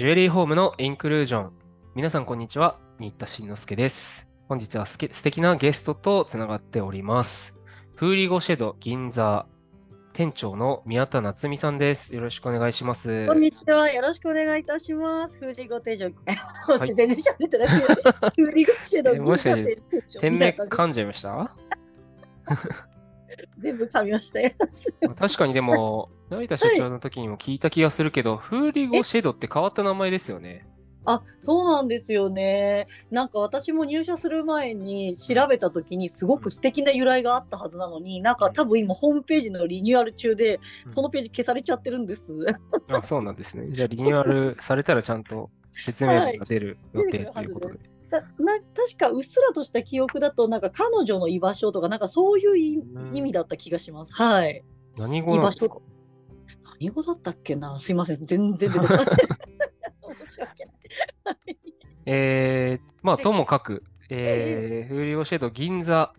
ジュエリーホームのインクルージョン。皆さんこんにちは。新田慎之介です。本日はすけ素敵なゲストとつながっております。フーリゴシェド銀座店長の宮田夏美さんです。よろしくお願いします。こんにちは。よろしくお願いいたします。フーリゴ定食。い全然喋ってない。フーリゴシェド銀座店長店名噛んじゃいました？全部噛みましたよ。確かにでも、成田社長の時にも聞いた気がするけど、フーリゴシェドって変わった名前ですよね。あ、そうなんですよね。なんか私も入社する前に調べた時にすごく素敵な由来があったはずなのに、なんか多分今ホームページのリニューアル中でうんそのページ消されちゃってるんです。あ、そうなんですね。じゃあリニューアルされたらちゃんと説明文が出る予定ということで。なな確かうっすらとした記憶だとなんか彼女の居場所とかなんかそういういうん意味だった気がします。はい。何語なんですか？何語だったっけな？すいません。全然出てこない。申し訳ない。えー、まあ、はいともかく、えー、フーリオシェド銀座は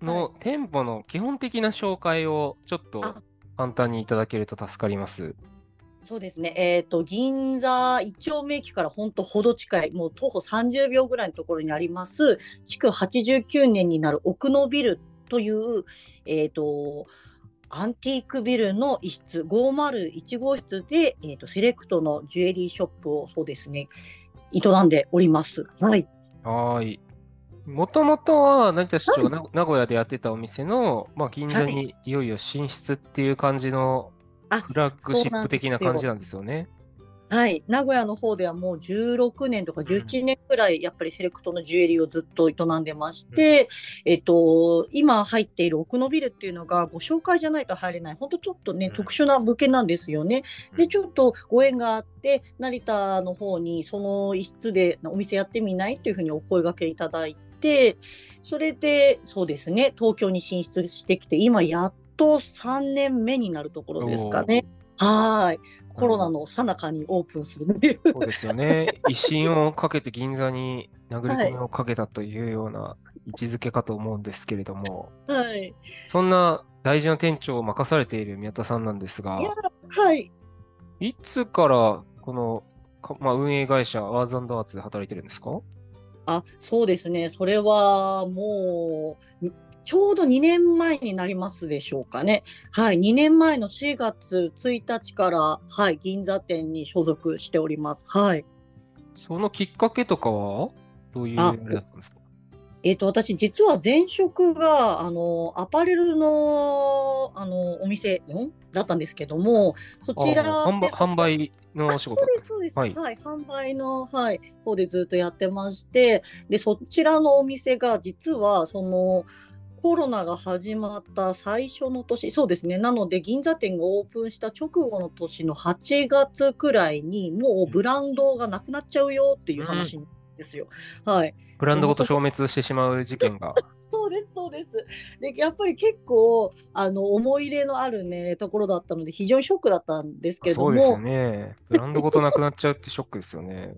の店舗の基本的な紹介をちょっとあ簡単にいただけると助かります。そうですね。えっ、と、銀座一丁目駅から本当ほど近い、もう徒歩30秒ぐらいのところにあります、築89年になる奥のビルという、えっ、と、アンティークビルの一室、501号室で、えっ、と、セレクトのジュエリーショップをそうですね、営んでおります。はい。はーい。もともとは成田社長がな名古屋でやってたお店の、まあ、銀座にいよいよ進出っていう感じのあフラッグシップ的な感じなんですよね。はい、名古屋の方ではもう16年とか17年くらいやっぱりセレクトのジュエリーをずっと営んでまして、えっと、今入っている奥のビルっていうのがご紹介じゃないと入れない。本当ちょっとね、うん。特殊な物件なんですよね。うん。でちょっとご縁があって成田の方にその一室でお店やってみないっていうふうにお声掛けいただいてそれでそうですね東京に進出してきて今やっと3年目になるところですかね。はいコロナの最中にオープンするっていう。そうですよね。威信をかけて銀座に殴り込みをかけたというような位置づけかと思うんですけれども、はい。そんな大事な店長を任されている宮田さんなんですがい、や、はい。いつからこの、かまあ、運営会社アーズアーツで働いてるんですか？あ、そうですね。それはもう、ちょうど2年前になりますでしょうかね。はい。2年前の4月1日から、はい、銀座店に所属しております。はい。そのきっかけとかは？どういうああれだったんですか？えっ、と、私、実は前職が、あの、アパレルの、あの、お店、ん？だったんですけども、そちら販売のお仕事そうです、そうです。ははいい、販売の、はい、方でずっとやってまして、で、そちらのお店が実は、その、コロナが始まった最初の年、そうですね。なので、銀座店がオープンした直後の年の8月くらいに、もうブランドがなくなっちゃうよっていう話なんですよ。はい。ブランドごと消滅してしまう事件が。そうです、そうです。で、やっぱり結構、あの、思い入れのあるね、ところだったので、非常にショックだったんですけれども。そうですよね。ブランドごとなくなっちゃうってショックですよね。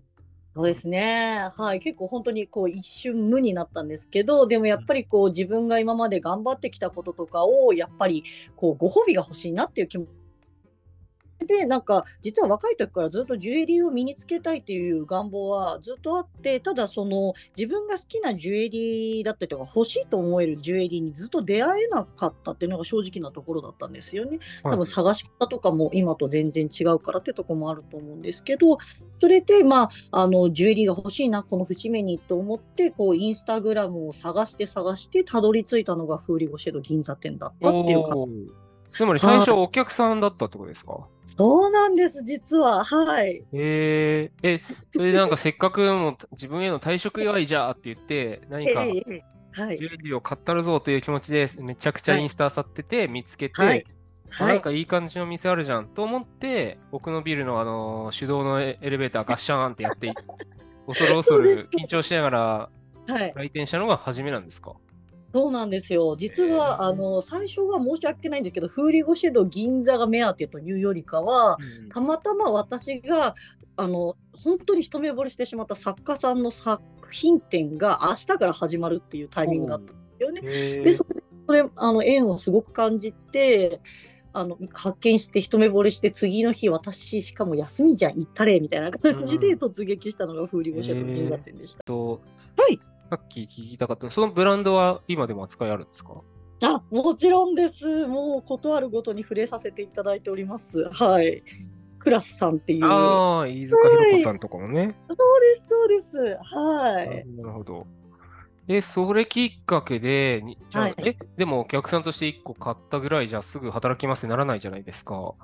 そうですね。はい。結構本当にこう一瞬無になったんですけど、でもやっぱりこう自分が今まで頑張ってきたこととかを、やっぱりこうご褒美が欲しいなっていう気持ちで、なんか実は若い時からずっとジュエリーを身につけたいっていう願望はずっとあって、ただその自分が好きなジュエリーだったりとか欲しいと思えるジュエリーにずっと出会えなかったっていうのが正直なところだったんですよね。多分探し方とかも今と全然違うからってとこもあると思うんですけど、それで、まあ、あの、ジュエリーが欲しいな、この節目にと思って、こう、インスタグラムを探して探して、たどり着いたのがフーリゴシェド銀座店だったっていうか。おーつまり最初お客さんだったってことですか？そうなんです、実は。はい。えー、え、それでなんかせっかくもう自分への退職祝いじゃって言って、何かジュ。エリーを買ったるぞという気持ちでめちゃくちゃインスタ漁ってて見つけて、はいあなんはい。かいい感じの店あるじゃんと思って、奥のビルのあの手動のエレベーターガッシャーンってやって、恐る恐る緊張しながらはい。来店したのが初めなんですか？そうなんですよ。実は、へえあの、最初は申し訳ないんですけど、フーリゴシェド銀座が目当てというよりかは、たまたま私があの本当に一目惚れしてしまった作家さんの作品展が明日から始まるっていうタイミングだったんですよね。でそれでそれあの縁をすごく感じてあの発見して一目惚れして次の日私しかも休みじゃん行ったれみたいな感じでうん突撃したのが風鈴ゴシェと銀座店でした。と、はい。さっき聞きたかったのそのブランドは今でも扱いあるんですか？あもちろんです。もう断るごとに触れさせていただいております。はい。クラスさんっていう。ああ、飯塚ひろ子さんとかもね。そうです、そうです。はい。なるほど。で、それきっかけで、にじゃあ、はいえ、でもお客さんとして1個買ったぐらいじゃすぐ働きますってならないじゃないですか。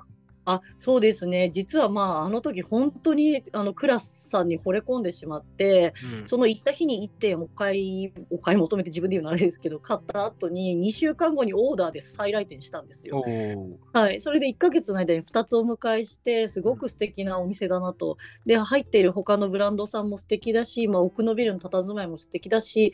あそうですね。実はまあ、あの時本当にあのクラスさんに惚れ込んでしまって、うんその行った日に1点お買い、お買い求めて自分で言うのはあれですけど、買った後に2週間後にオーダーで再来店したんですよ。はい。それで1ヶ月の間に2つお迎えして、すごく素敵なお店だなと。で、入っている他のブランドさんも素敵だし、まあ、奥のビルの佇まいも素敵だし、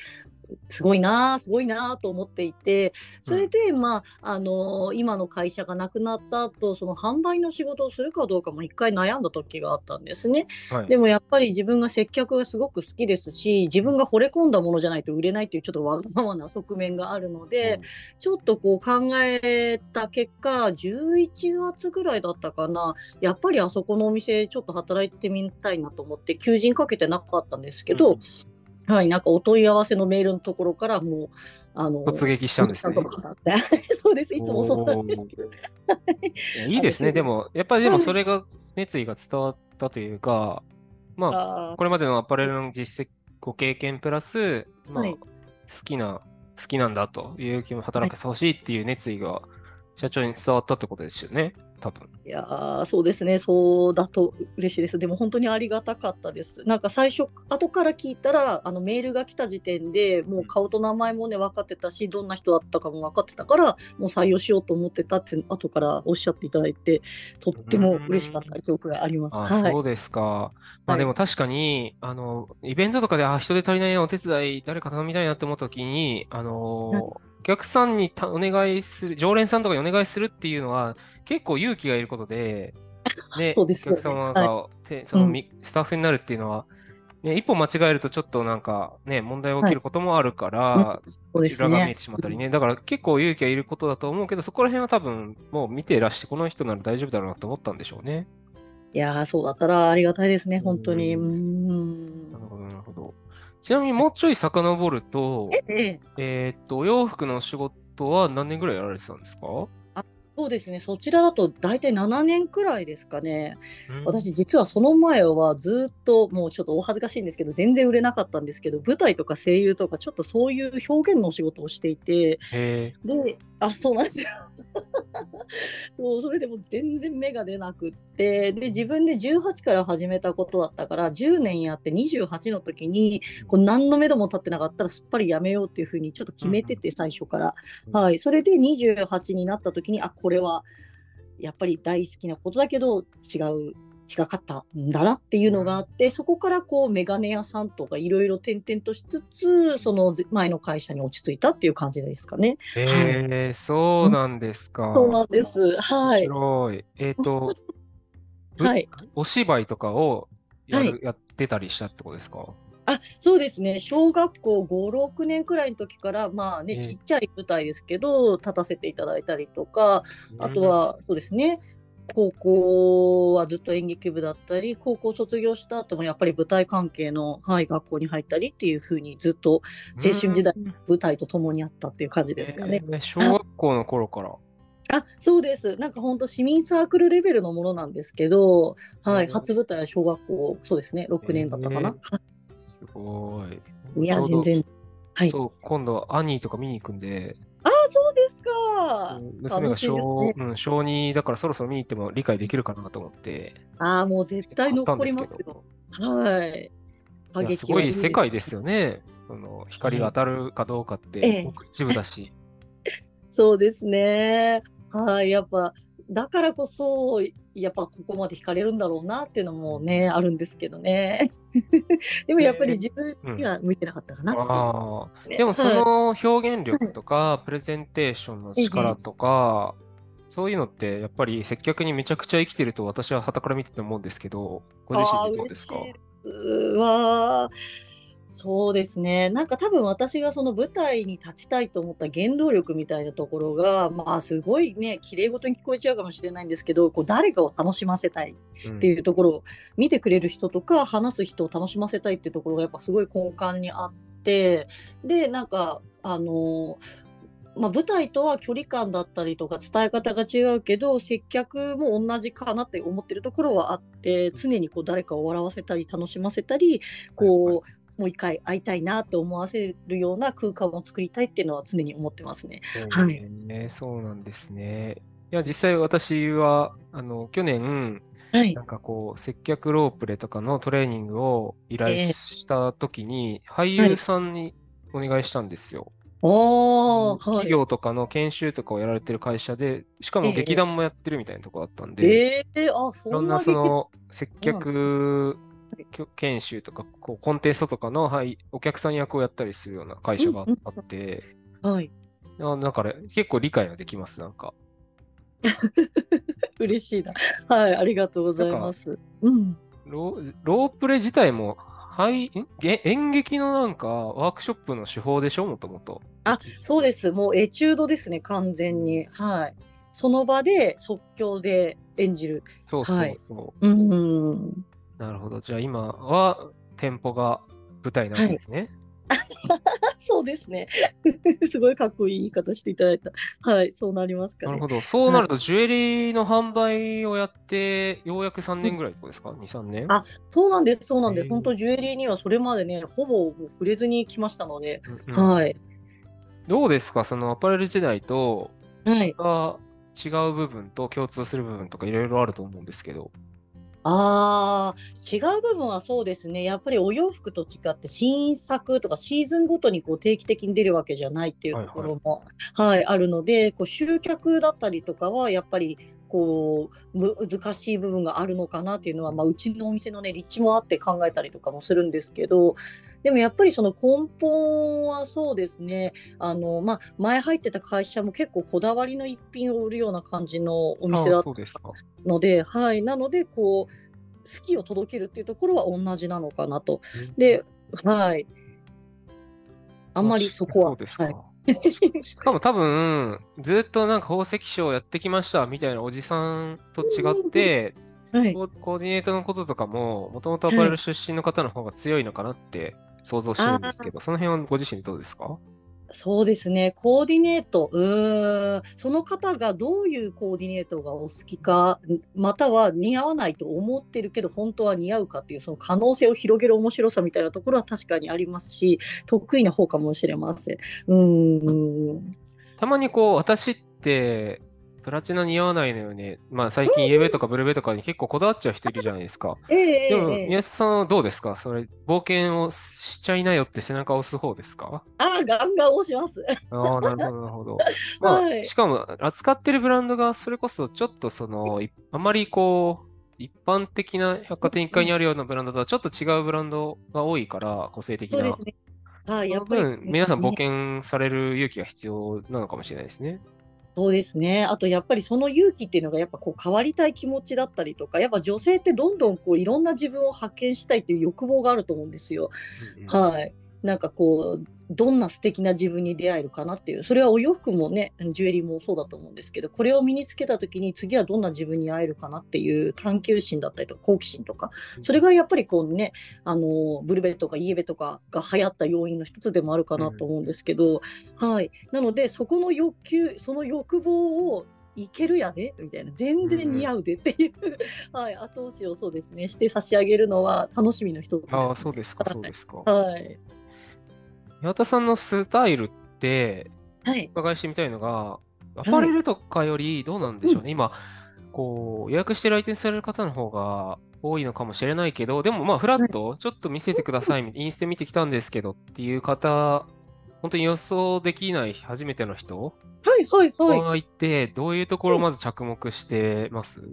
すごいなあすごいなあと思っていて、それで、まあ、あの今の会社がなくなった後、その販売の仕事をするかどうかも一回悩んだ時があったんですね。はい。でもやっぱり自分が接客がすごく好きですし、自分が惚れ込んだものじゃないと売れないというちょっとわがままな側面があるので、ちょっとこう考えた結果、11月ぐらいだったかな、やっぱりあそこのお店ちょっと働いてみたいなと思って、求人かけてなかったんですけど、はい、なんかお問い合わせのメールのところからもう、あの、突撃したんですね。そうです、いつもそうなんですけど。いやいいですね。でも、やっぱりでもそれが熱意が伝わったというか、まあ、あこれまでのアパレルの実績、ご経験プラス、まあ、はい好きな、好きなんだという気も働かせてほしいっていう熱意が社長に伝わったってことですよね。多分。いやーそうですね、そうだと嬉しいです。でも本当にありがたかったです。なんか最初、後から聞いたら、あのメールが来た時点でもう顔と名前もね、分かってたし、どんな人だったかも分かってたから、もう採用しようと思ってたって、後からおっしゃっていただいて、とっても嬉しかった記憶があります。あ、はいそうですか。まあはいでも確かに、あの、イベントとかで、あ、人手足りないな、お手伝い、誰か頼みたいなって思った時に、あの、お客さんにたお願いする、常連さんとかにお願いするっていうのは、結構勇気がいることで、ね、そうですよねお客様が、てそのみスタッフになるっていうのは、ね、一歩間違えるとちょっとなんかね、問題が起きることもあるから、そうですね裏が見えて。しまったりね。だから結構勇気がいることだと思うけど、そこら辺は多分もう見てらして、この人なら大丈夫だろうなと思ったんでしょうね。いやーそうだったらありがたいですね、本当に。ううんちなみにもうちょい遡ると、えええ。ーっと、お洋服の仕事は何年ぐらいやられてたんですか？そうですね、そちらだと大体7年くらいですかね。うん。私実はその前はずっともうちょっとお恥ずかしいんですけど全然売れなかったんですけど舞台とか声優とかちょっとそういう表現のお仕事をしていてへであそうなんですよ そうそれでも全然芽が出なくってで自分で18から始めたことだったから10年やって28の時にこう何の目処も立ってなかったらすっぱりやめようっていうふうにちょっと決めてて最初から、うん。はい、それで28になった時にあこれはやっぱり大好きなことだけど違う違かったんだなっていうのがあって、そこからこうメガネ屋さんとかいろいろ転々としつつその前の会社に落ち着いたっていう感じですかね。えー、そうなんですか。そうなんです。はい。い。えーっと、ぶはい。お芝居とかをややってたりしたってことですか？あそうですね小学校56年くらいの時からまあね、ええちっちゃい舞台ですけど立たせていただいたりとかあと、はそうですね高校はずっと演劇部だったり高校卒業した後もやっぱり舞台関係の、はい、学校に入ったりっていう風にずっと青春時代うん舞台と共にあったっていう感じですかね。えー小学校の頃から。あそうですなんか本当市民サークルレベルのものなんですけど、はい、うん初舞台は小学校そうですね6年だったかな。すごい。いや全然はいそう、今度、アニーとか見に行くんで、あそうですか。娘が小、ねうん、小2だからそろそろ見に行っても理解できるかなと思って。ああ、もう絶対残りますよ。はい。いやすごい世界ですよね。その光が当たるかどうかっええてごく一部だし。そうですね。はい。やっぱ、だからこそ、やっぱここまで惹かれるんだろうなっていうのもね、あるんですけどね。でもやっぱり自分には向いてなかったかな。っていうああ。ね。でもそはい。の表現力とか、プレゼンテーションの力とか、そういうのってやっぱり接客にめちゃくちゃ生きてると私は傍から見てて思うんですけど、ご自身でどうですか？わーそうですね。なんか多分私がその舞台に立ちたいと思った原動力みたいなところが、まあすごいね、綺麗事に聞こえちゃうかもしれないんですけど、こう誰かを楽しませたいっていうところを、見てくれる人とか話す人を楽しませたいっていうところがやっぱすごい根幹にあって、で、なんか、あのまあ、舞台とは距離感だったりとか伝え方が違うけど接客も同じかなって思ってるところはあって常にこう誰かを笑わせたり楽しませたりこうもう一回会いたいなと思わせるような空間を作りたいっていうのは常に思ってますね。はい。ね、そうなんですね。いや、実際私は、あの、去年、はい、なんかこう、接客ロープレとかのトレーニングを依頼した時に、えー、俳優さんにお願いしたんですよ。はい、企業とかの研修とかをやられてる会社で、しかも劇団もやってるみたいなとこだったんで、えー、あそんないろんなその接客研修とかこうコンテストとかの、はい、お客さん役をやったりするような会社があって、はい。だから結構理解はできます、なんか。嬉しいな。はい、ありがとうございます。うん、ロロープレ自体も、はい、演劇のなんかワークショップの手法でしょ、もともと。あ、そうです。もうエチュードですね、完全に。はい。その場で即興で演じる。そうそうそう。はい、うん。なるほど。じゃあ今は店舗が舞台なんですね。はい、そうですね。すごいかっこいい言い方していただいた。はい、そうなりますか、ね、なるほど。そうなると、ジュエリーの販売をやって、ようやく3年ぐらいですか、うん、?2、3年あ、そうなんです、そうなんです。本当、ジュエリーにはそれまでね、ほぼもう触れずに来ましたので、うんうん、はい。どうですか、そのアパレル時代と、はい。が違う部分と共通する部分とかいろいろあると思うんですけど。ああ、違う部分はそうですね。やっぱりお洋服と違って新作とかシーズンごとにこう定期的に出るわけじゃないっていうところも、はい、あるので、こう集客だったりとかはやっぱりこう難しい部分があるのかなっていうのは、まあ、うちのお店のね立地もあって考えたりとかもするんですけどでもやっぱりその根本はそうですね。あの、まあ、前入ってた会社も結構こだわりの一品を売るような感じのお店だったのではい。なのでこう好きを届けるっていうところは同じなのかなと。ではい。あんまりそこは。はい しかも多分、ずっとなんか宝石商やってきましたみたいなおじさんと違って、はい、コーディネートのこととかも、もともとアパレル出身の方の方が強いのかなって想像してるんですけど、その辺はご自身どうですか？そうですね、コーディネート、うん、その方がどういうコーディネートがお好きか、または似合わないと思ってるけど、本当は似合うかっていう、その可能性を広げる面白さみたいなところは確かにありますし、得意な方かもしれません。うん。たまにこう、私って、プラチナ似合わないのよね。まあ最近イエベとかブルベとかに結構こだわっちゃう人いるじゃないですか。えでも、宮下さんはどうですか？それ、冒険をしちゃいなよって背中を押す方ですか？ああ、ガンガン押します。ああ、なるほど、なるほど。まあ、はい、しかも、扱ってるブランドがそれこそちょっとその、あまりこう、一般的な百貨店1階にあるようなブランドとはちょっと違うブランドが多いから、個性的な。そね。っぱり、皆さん冒険される勇気が必要なのかもしれないですね。そうですね。あとやっぱりその勇気っていうのがやっぱこう変わりたい気持ちだったりとか、やっぱ女性ってどんどんこういろんな自分を発見したいっていう欲望があると思うんですよ。うんうん、はい。なんかこうどんな素敵な自分に出会えるかなっていうそれはお洋服もねジュエリーもそうだと思うんですけどこれを身につけた時に次はどんな自分に会えるかなっていう探求心だったりとか好奇心とかそれがやっぱりこうねあのブルベとかイエベとかが流行った要因の一つでもあるかなと思うんですけど、うん、はい。なのでそこの欲求その欲望をいけるやでみたいな全然似合うでっていう、うん、はい、後押しをそうですねして差し上げるのは楽しみの一つです、ね、あそうですかそうですか。はい宮田さんのスタイルって、はい。お伺いしてみたいのが、アパレルとかよりどうなんでしょうね。今、こう、予約して来店される方の方が多いのかもしれないけど、でもまあ、フラット、ちょっと見せてください、インスタ見てきたんですけどっていう方、本当に予想できない初めての人はいはいはい。がいて、どういうところをまず着目してます？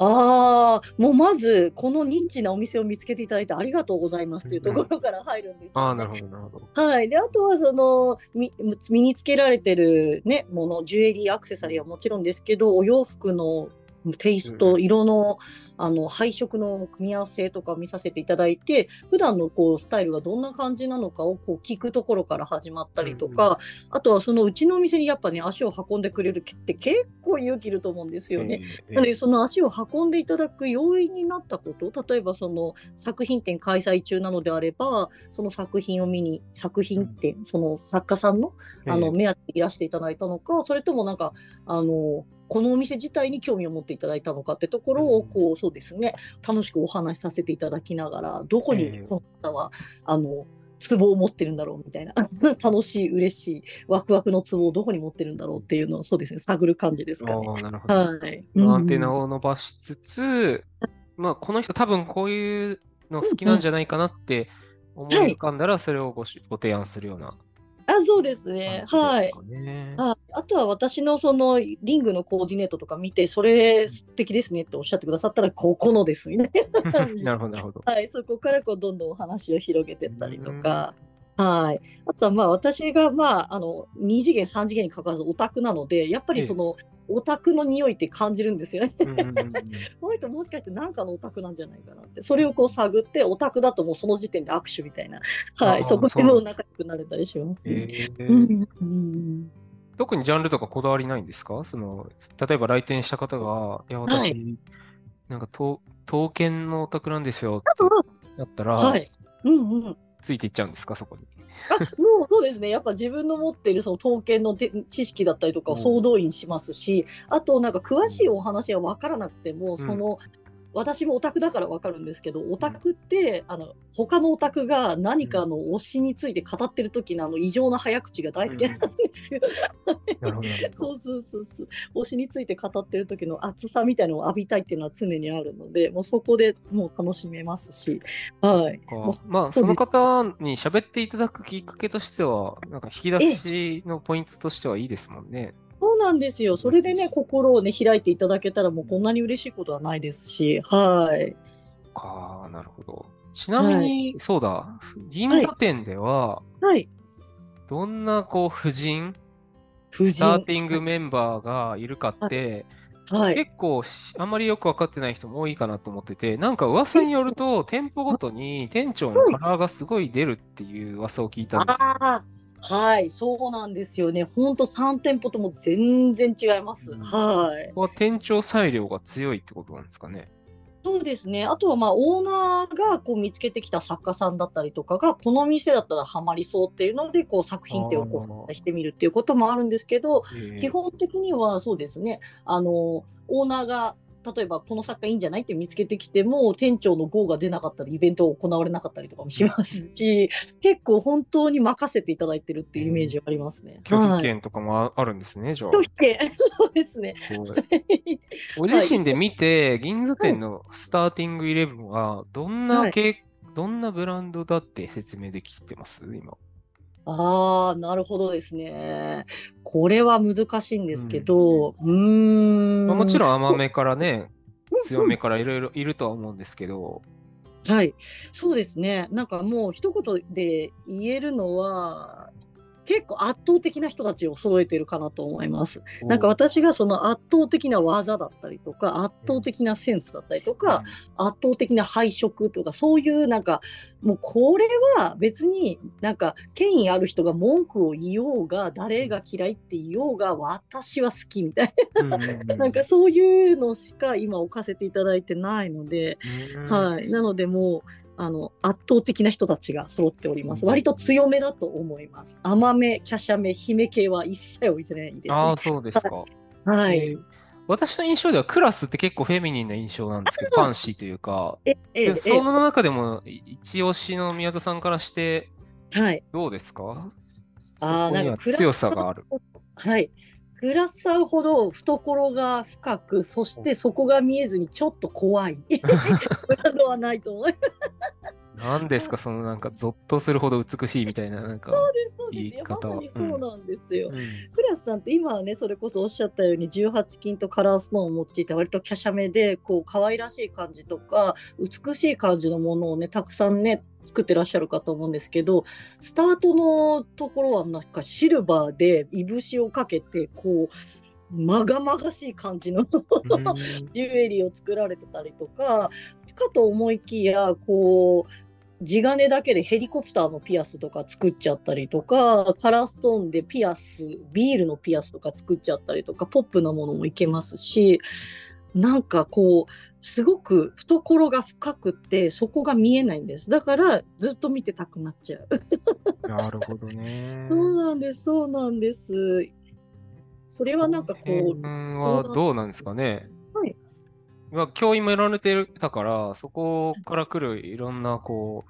ああ、もうまず、このニッチなお店を見つけていただいてありがとうございますっていうところから入るんです、ね、ああ、なるほど、なるほど。はい。で、あとは、その、身につけられてるね、もの、ジュエリー、アクセサリーはもちろんですけど、お洋服のテイスト、うん色のあの配色の組み合わせとか見させていただいて普段のこうスタイルがどんな感じなのかをこう聞くところから始まったりとか、うんあとはそのうちのお店にやっぱね足を運んでくれるって結構勇気いると思うんですよね。えーなのでその足を運んでいただく要因になったこと例えばその作品展開催中なのであればその作品を見に作品展その作家さんのあのえー目当てでいらしていただいたのかそれともなんかあのこのお店自体に興味を持っていただいたのかってところをうんこうそうですね楽しくお話しさせていただきながらどこええにこの方はあのツボを持ってるんだろうみたいな 楽しい嬉しいワクワクのツボをどこに持ってるんだろうっていうのをそうですね探る感じですかね。なるほど。はい、アンテナうんを伸ばしつつ、まあ、この人多分こういうの好きなんじゃないかなって思い浮かんだら、それをごしご提案するようなあそうですね感はい。ああとは私のそのリングのコーディネートとか見て、それ素敵ですねっておっしゃってくださったら、ここのですね。なるほど、なるほど。はい、そこからこうどんどんお話を広げていったりとか。はい、あとはまあ私がまああの2次元3次元にかかわらずオタクなのでやっぱりそのオタクの匂いって感じるんですよね。この人もしかして何かのオタクなんじゃないかなって。それをこう探ってオタクだともうその時点で握手みたいな、はい、そこでもう仲良くなれたりします。えうんーうん特にジャンルとかこだわりないんですか？その、例えば来店した方が、いや、は私、なんか、刀刀剣のオタクなんですよってあなったら、はい、うんうんついていっちゃうんですかそこに。あもうそうですね。やっぱ自分の持っているその統計のて知識だったりとかを総動員しますし、あとなんか詳しいお話が分からなくても、その私もオタクだから分かるんですけどオタクってあの他のオタクが何かの推しについて語ってる時のあの異常な早口が大好きなんですよ。そうそうそうそう。推しについて語ってる時の熱さみたいなのを浴びたいっていうのは常にあるのでもうそこでもう楽しめますし、はい、まあ、その方に喋っていただくきっかけとしては、なんか引き出しのポイントとしてはいいですもんね。そうなんですよ。それでね、心をね、開いていただけたら、もうこんなに嬉しいことはないですし、はい。か、なるほど。ちなみに、そうだ、銀座店では、はい。どんなこう、婦人、夫スターティングメンバーがいるかって、はい。結構しあんまりよく分かってない人も多いかなと思ってて、なんか噂によると、店舗ごとに店長のカラーがすごい出るっていう噂を聞いたんです。ああ、はい、そうなんですよね。ほんと3店舗とも全然違います。うんはい。ここは店長裁量が強いってことなんですかね。そうですね。あとはまあオーナーがこう見つけてきた作家さんだったりとかがこの店だったらハマりそうっていうのでこう作品展をこうしてみるっていうこともあるんですけど、えー基本的にはそうですね。あのオーナーが例えばこの作家いいんじゃないって見つけてきても店長の GO が出なかったりイベントが行われなかったりとかもしますし結構本当に任せていただいてるっていうイメージがありますね。拒否はい権とかもああるんですね、じゃあ。拒否権そうですね。すご自身で見て、銀座店のスターティングイレブンは、どんなはい系、どんなブランドだって説明できてます？今。ああ、なるほどですね。これは難しいんですけど、うーん。まあ、もちろんん。甘めからね、強うんめからいろいろいるとは思うんですけど、はい。そうですね。なんかもう一言で言えるのは、結構圧倒的な人たちを揃えてるかなと思います。なんか私がその圧倒的な技だったりとか、圧倒的なセンスだったりとか、圧倒的な配色とかそういうなんかもうこれは別になんか権威ある人が文句を言おうが誰が嫌いって言おうが私は好きみたいうんうん。うんななんかそういうのしか今置かせていただいてないので、うん。はい、なのでもうあの圧倒的な人たちが揃っております。うん。割と強めだと思います。甘め華奢め姫系は一切置いてないです、ああ、そうですか。はい、えー私の印象ではクラスって結構フェミニンな印象なんですけど、ファンシーというか、えええ。その中でも一押しの宮田さんからしてはい。どうですか？あーそこにはなんか強さがある。はい。グラスさんほど懐が深く、そしてそこが見えずにちょっと怖い。ブランドはないと思います。何ですか？そのなんかゾッとするほど美しいみたいな、なんか。そうです。いやま言い方はさにそうなんですよ。うんクラスさんって今はね、それこそおっしゃったように18金とカラーストーンを用いて割と華奢めで、こう可愛らしい感じとか、美しい感じのものをね、たくさんね、作ってらっしゃるかと思うんですけど、スタートのところはなんかシルバーでいぶしをかけて、こう、まがまがしい感じのジうん。ュエリーを作られてたりとかかと思いきやこう地金だけでヘリコプターのピアスとか作っちゃったりとかカラーストーンでピアスビールのピアスとか作っちゃったりとかポップなものもいけますしなんかこうすごく懐が深くってそこが見えないんですだからずっと見てたくなっちゃう。なるほどね。そうなんですそうなんです。それはなんかこう辺はどうなんですかね。はい。まあ、教員もやられてたから、そこから来るいろんな、こ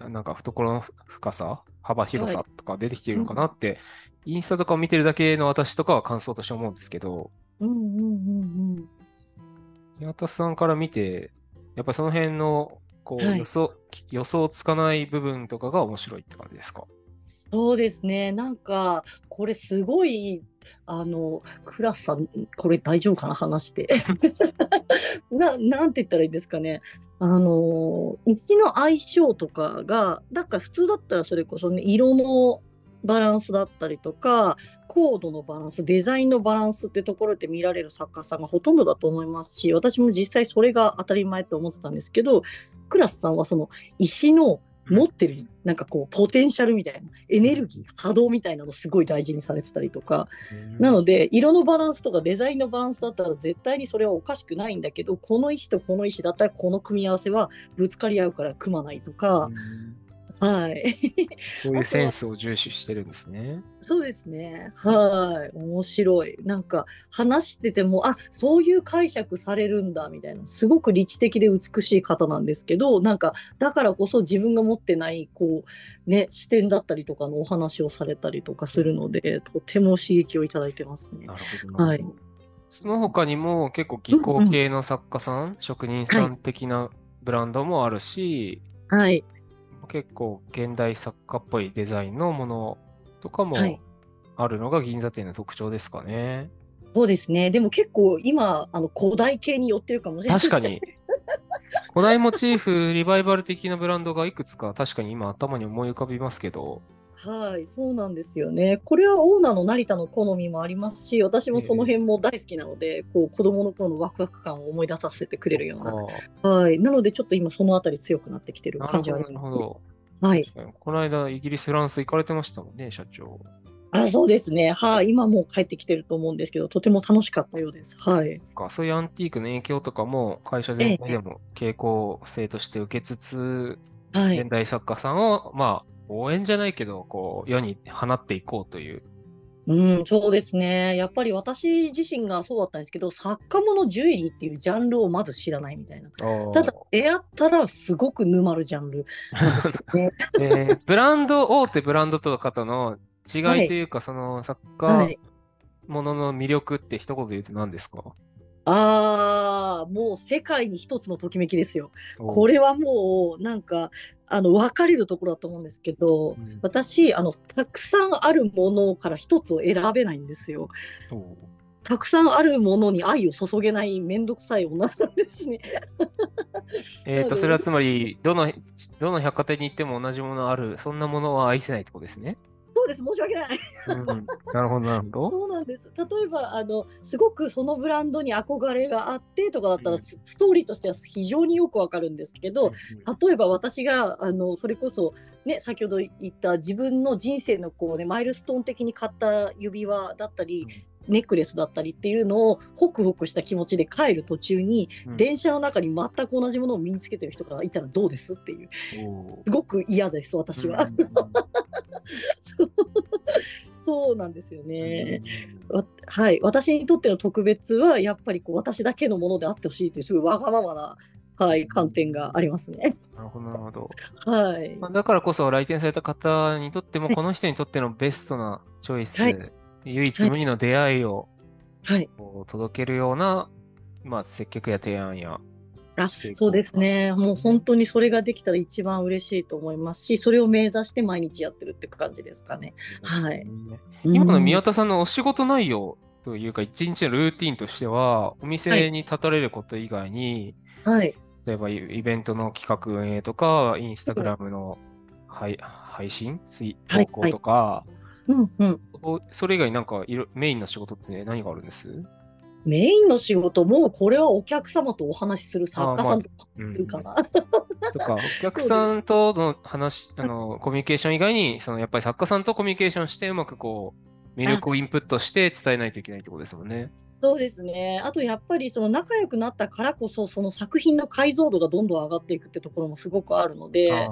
う、なんか懐の深さ、幅広さとか出てきてるのかなって、インスタとかを見てるだけの私とかは感想として思うんですけど、うんうんうんうん宮田さんから見て、やっぱりその辺の、こう、はい予想、予想つかない部分とかが面白いって感じですか？そうですね。なんか、これすごい、あの、クラスさん、これ大丈夫かな？話して。な、なんて言ったらいいんですかね？あの、息の相性とかが、なんか普通だったらそれこそね、色のバランスだったりとか、コードのバランス、デザインのバランスってところで見られる作家さんがほとんどだと思いますし、私も実際それが当たり前と思ってたんですけど、クラスさんはその石の持ってるなんかこうポテンシャルみたいなエネルギー波動みたいなのすごい大事にされてたりとかなので色のバランスとかデザインのバランスだったら絶対にそれはおかしくないんだけどこの石とこの石だったらこの組み合わせはぶつかり合うから組まないとか、はい。そういうセンスを重視してるんですね。そうですね。はい。面白い。なんか話しててもあそういう解釈されるんだみたいな。すごく理知的で美しい方なんですけどなんかだからこそ自分が持ってないこうね視点だったりとかのお話をされたりとかするのでとても刺激をいただいてますね。なるほどなるほど。その他にも結構技巧系の作家さん、職人さん的なブランドもあるし、はい結構現代作家っぽいデザインのものとかもはいあるのが銀座店の特徴ですかね。そうですねでも結構今あの古代系に寄ってるかもしれない。確かに。古代モチーフ、リバイバル的なブランドがいくつか確かに今頭に思い浮かびますけど、はい、そうなんですよね。これはオーナーの成田の好みもありますし、私もその辺も大好きなので、こう子供の頃のワクワク感を思い出させてくれるような。かはい、なのでちょっと今そのあたり強くなってきてる感じはあります、なるほど。はい、この間、イギリス、フランス行かれてましたもんね、社長。あ、そうですね。はい、今もう帰ってきてると思うんですけど、とても楽しかったようです。はい。かそういうアンティークの影響とかも会社全体でも傾向性として受けつつ、はい現。代作家さんを、まあ、応援じゃないけど、こう、世に放っていこうという。うん、そうですね。やっぱり私自身がそうだったんですけど、作家物ジュエリーっていうジャンルをまず知らないみたいな。ただ、出会ったらすごく沼るジャンルね。えーブランド、大手ブランドとかとの違いというか、その作家はい。ものの魅力って一言で言うと何ですか？ああ、もう世界に一つのときめきですよ。これはもうなんかあの分かれるところだと思うんですけど、うん私あのたくさんあるものから一つを選べないんですよ。たくさんあるものに愛を注げないめんどくさい女なんですね。えっと、それはつまり、どの、どの百貨店に行っても同じものある、そんなものは愛せないってことですね。そうです申し訳ない。うん、なるほど、なるほど。そうなんです。例えばあのすごくそのブランドに憧れがあってとかだったうんらスストーリーとしては非常によくわかるんですけど、例えば私があのそれこそ、ね、先ほど言った自分の人生のこう、ね、マイルストーン的に買った指輪だったり、ネックレスだったりっていうのをホクホクした気持ちで帰る途中に、うん。電車の中に全く同じものを身につけてる人がいたらどうですっていう。すごく嫌です私は、そう。そうなんですようんね、わはい。私にとっての特別はやっぱりこう私だけのものであってほしいというすごいわがままな、はい、観点がありますね。なるほど、なるほど。はい。まあ、だからこそ来店された方にとっても、はい。この人にとってのベストなチョイス、はい唯一無二の出会いをはいこう届けるような、まあ、接客や提案や。あそうですね。かもう本当にそれができたら一番嬉しいと思いますし、それを目指して毎日やってるって感じですかね。はい今の宮田田さんのお仕事内容というか、一日のルーティンとしては、お店に立たれること以外に、はい。例えばイイベントの企画運営とか、インスタグラムの配配信投稿とか、うんうん。おそれ以外になんかメインの仕事って何があるんです？メインの仕事もこれはお客様とお話しする作家さんとかうんいるかな。とか、お客さんとの話、あの、コミュニケーション以外に、その、やっぱり作家さんとコミュニケーションして、うまくこう、魅力をインプットして伝えないといけないってことですもんね。そうですね。あとやっぱりその仲良くなったからこそその作品の解像度がどんどん上がっていくってところもすごくあるので、あ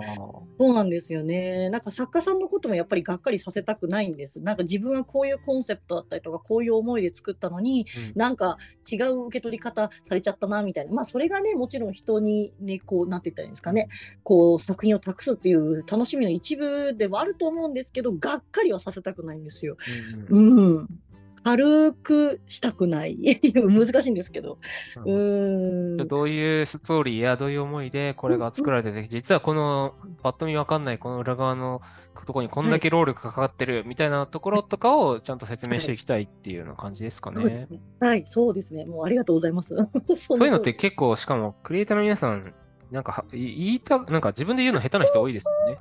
そうなんですよね。なんか作家さんのこともやっぱりがっかりさせたくないんです。なんか自分はこういうコンセプトだったりとかこういう思いで作ったのに、ーうんなんか違う受け取り方されちゃったなみたいな。まあそれがねもちろん人にねこうなんて言ったらいいんですかね。こう作品を託すっていう楽しみの一部ではあると思うんですけど、がっかりはさせたくないんですよ。うんうんうん。軽くしたくない。難しいんですけど。うーん。どういうストーリーやどういう思いでこれが作られてて、実はこのパッと見わかんないこの裏側のところにこんだけ労力がかかってるみたいなところとかをちゃんと説明していきたいっていうような感じですかね。はい、そうですね。もうありがとうございます。そそういうのって結構、しかもクリエイターの皆さん、なんかはい言いた、なんか自分で言うの下手な人多いですもんね。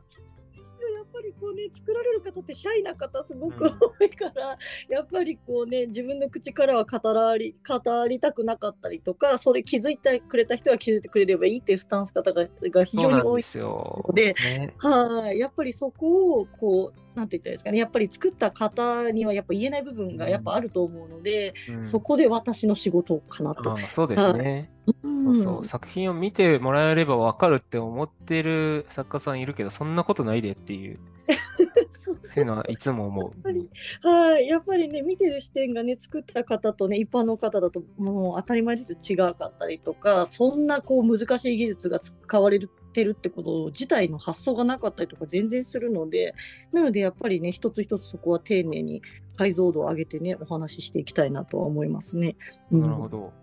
ね作られる方ってシャイな方すごくうん。多いから、やっぱりこうね自分の口からは語らり語りたくなかったりとかそれ気づいてくれた人は気づいてくれればいいっていうスタンス方がが非常に多い。ですよ。でね。はい、やっぱりそこをこうなんて言ったらいいですかね。やっぱり作った方にはやっぱ言えない部分がやっぱあると思うので、うん。そこで私の仕事かなと。そうですね。そうそう。う。作品を見てもらえればわかるって思ってる作家さんいるけど、そんなことないでっていう、そういうのはいつも思ぱりはい、やっぱりね見てる視点がね作った方とね一般の方だともう当たり前ですけど違うかったりとかそんなこう難しい技術が使われてるってこと自体の発想がなかったりとか全然するのでなのでやっぱりね一つ一つそこは丁寧に解像度を上げてねお話ししていきたいなとは思いますね。う。うんなるほど。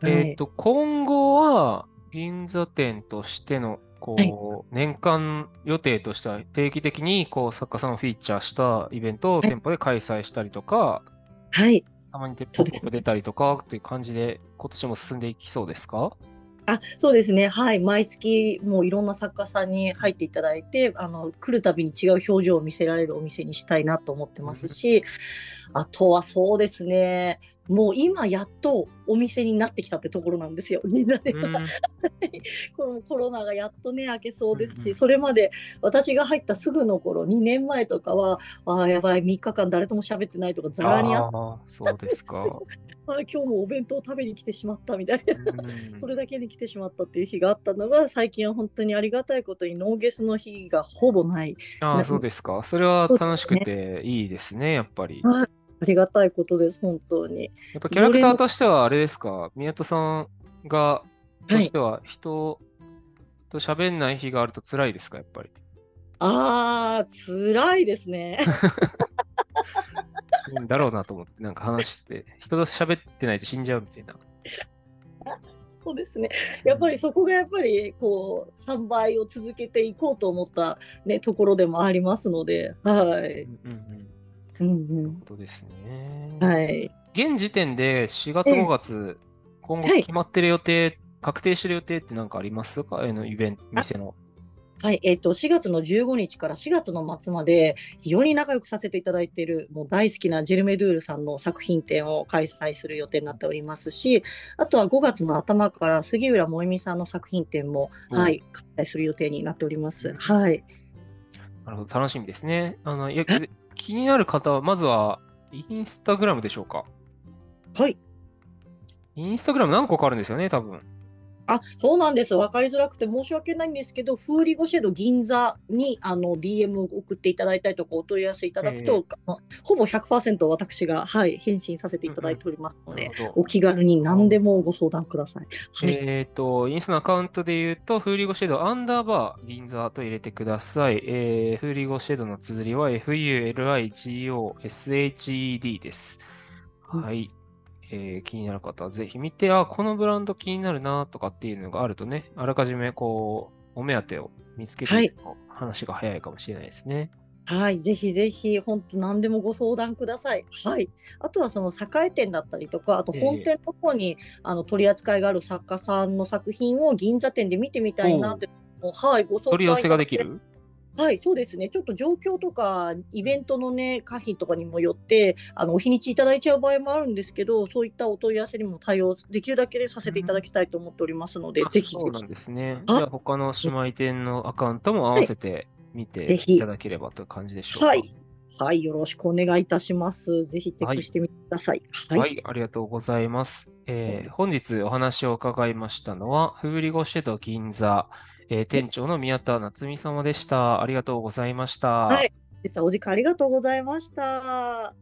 はいえっと、今後は、銀座店としての、こう、年間予定としては、定期的に、こう、作家さんをフィーチャーしたイベントをはい店舗で開催したりとか、はいたまに店舗そうですが出たりとかっていう感じで、今年も進んでいきそうですか？あそうですね、はい、毎月もういろんな作家さんに入っていただいて、あの来るたびに違う表情を見せられるお店にしたいなと思ってますし、あとはそうですね、もう今やっとお店になってきたってところなんですよ、みんなで。うん。このコロナがやっとね、明けそうですし、うんうんそれまで私が入ったすぐの頃、2年前とかは、ああ、やばい、3日間誰とも喋ってないとか、ざらにあっああ、そうですか。あー今日もお弁当食べに来てしまったみたいな。うんそれだけに来てしまったっていう日があったのが最近は本当にありがたいことにノーゲスの日がほぼないああ、なそうですか。それは楽しくていいですね、やっぱり。はいありがたいことです本当に。やっぱキャラクターとしてはあれですか、宮田さんがとはいしては人と喋んない日があると辛いですか、やっぱり。あー辛いですね。うんだろうなと思って、なんか話して、人と喋ってないと死んじゃうみたいな。そうですね。やっぱりそこがやっぱりこう販売を続けていこうと思った、ね、ところでもありますのではい、うんうんうん。うん。うんことですね。はい、現時点で4月、ええ。5月、今後はい決まってる予定、確定してる予定って何かありますか？あのイベント、店の。はい。えっと4月の15日から4月の末まで非常に仲良くさせていただいているもう大好きなジェルメドゥールさんの作品展を開催する予定になっておりますしあとは5月の頭から杉浦萌実さんの作品展も、うん。はい、開催する予定になっております。うん。はい、なるほど、楽しみですね。あの、気になる方は、まずは、インスタグラムでしょうか。はいインスタグラム何個かあるんですよね、多分。あそうなんです分かりづらくて申し訳ないんですけどフーリゴシェド銀座にあの DM を送っていただいたりとかお問い合わせいただくと、あのほぼ100%私が、はい、返信させていただいておりますので、なるほど。お気軽に何でもご相談ください。はいえっ、と、インスタのアカウントで言うと、フーリゴシェドアンダーバー銀座と入れてください。えー、フーリゴシェドの綴りは FULIGOSHED です。うんはい。えー気になる方はぜひ見て、あ、このブランド気になるなとかっていうのがあるとね、あらかじめこう、お目当てを見つけて話が早いかもしれないですね。はい、ぜひぜひ、本当何でもご相談ください。はい。あとはその栄店だったりとか、あとええ本店の方に、あの取り扱いがある作家さんの作品を銀座店で見てみたいなって、もうはい、ご相談取り寄せができる？はい、そうですね。ちょっと状況とか、イベントのね、可否とかにもよって、あの、お日にちいただいちゃう場合もあるんですけど、そういったお問い合わせにも対応できるだけでさせていただきたいと思っておりますので、あぜひぜひそうなん。ですね。あじゃあ他の姉妹店のアカウントも合わせて見ていただければという感じでしょうか。はい。はい、よろしくお願いいたします。ぜひチェックしてみてください。はい。はい、ありがとうございます。えー本日お話を伺いましたのは、フーリゴシェド銀座、えー店長の宮田夏美様でした。ありがとうございました。はい実はお時間ありがとうございました。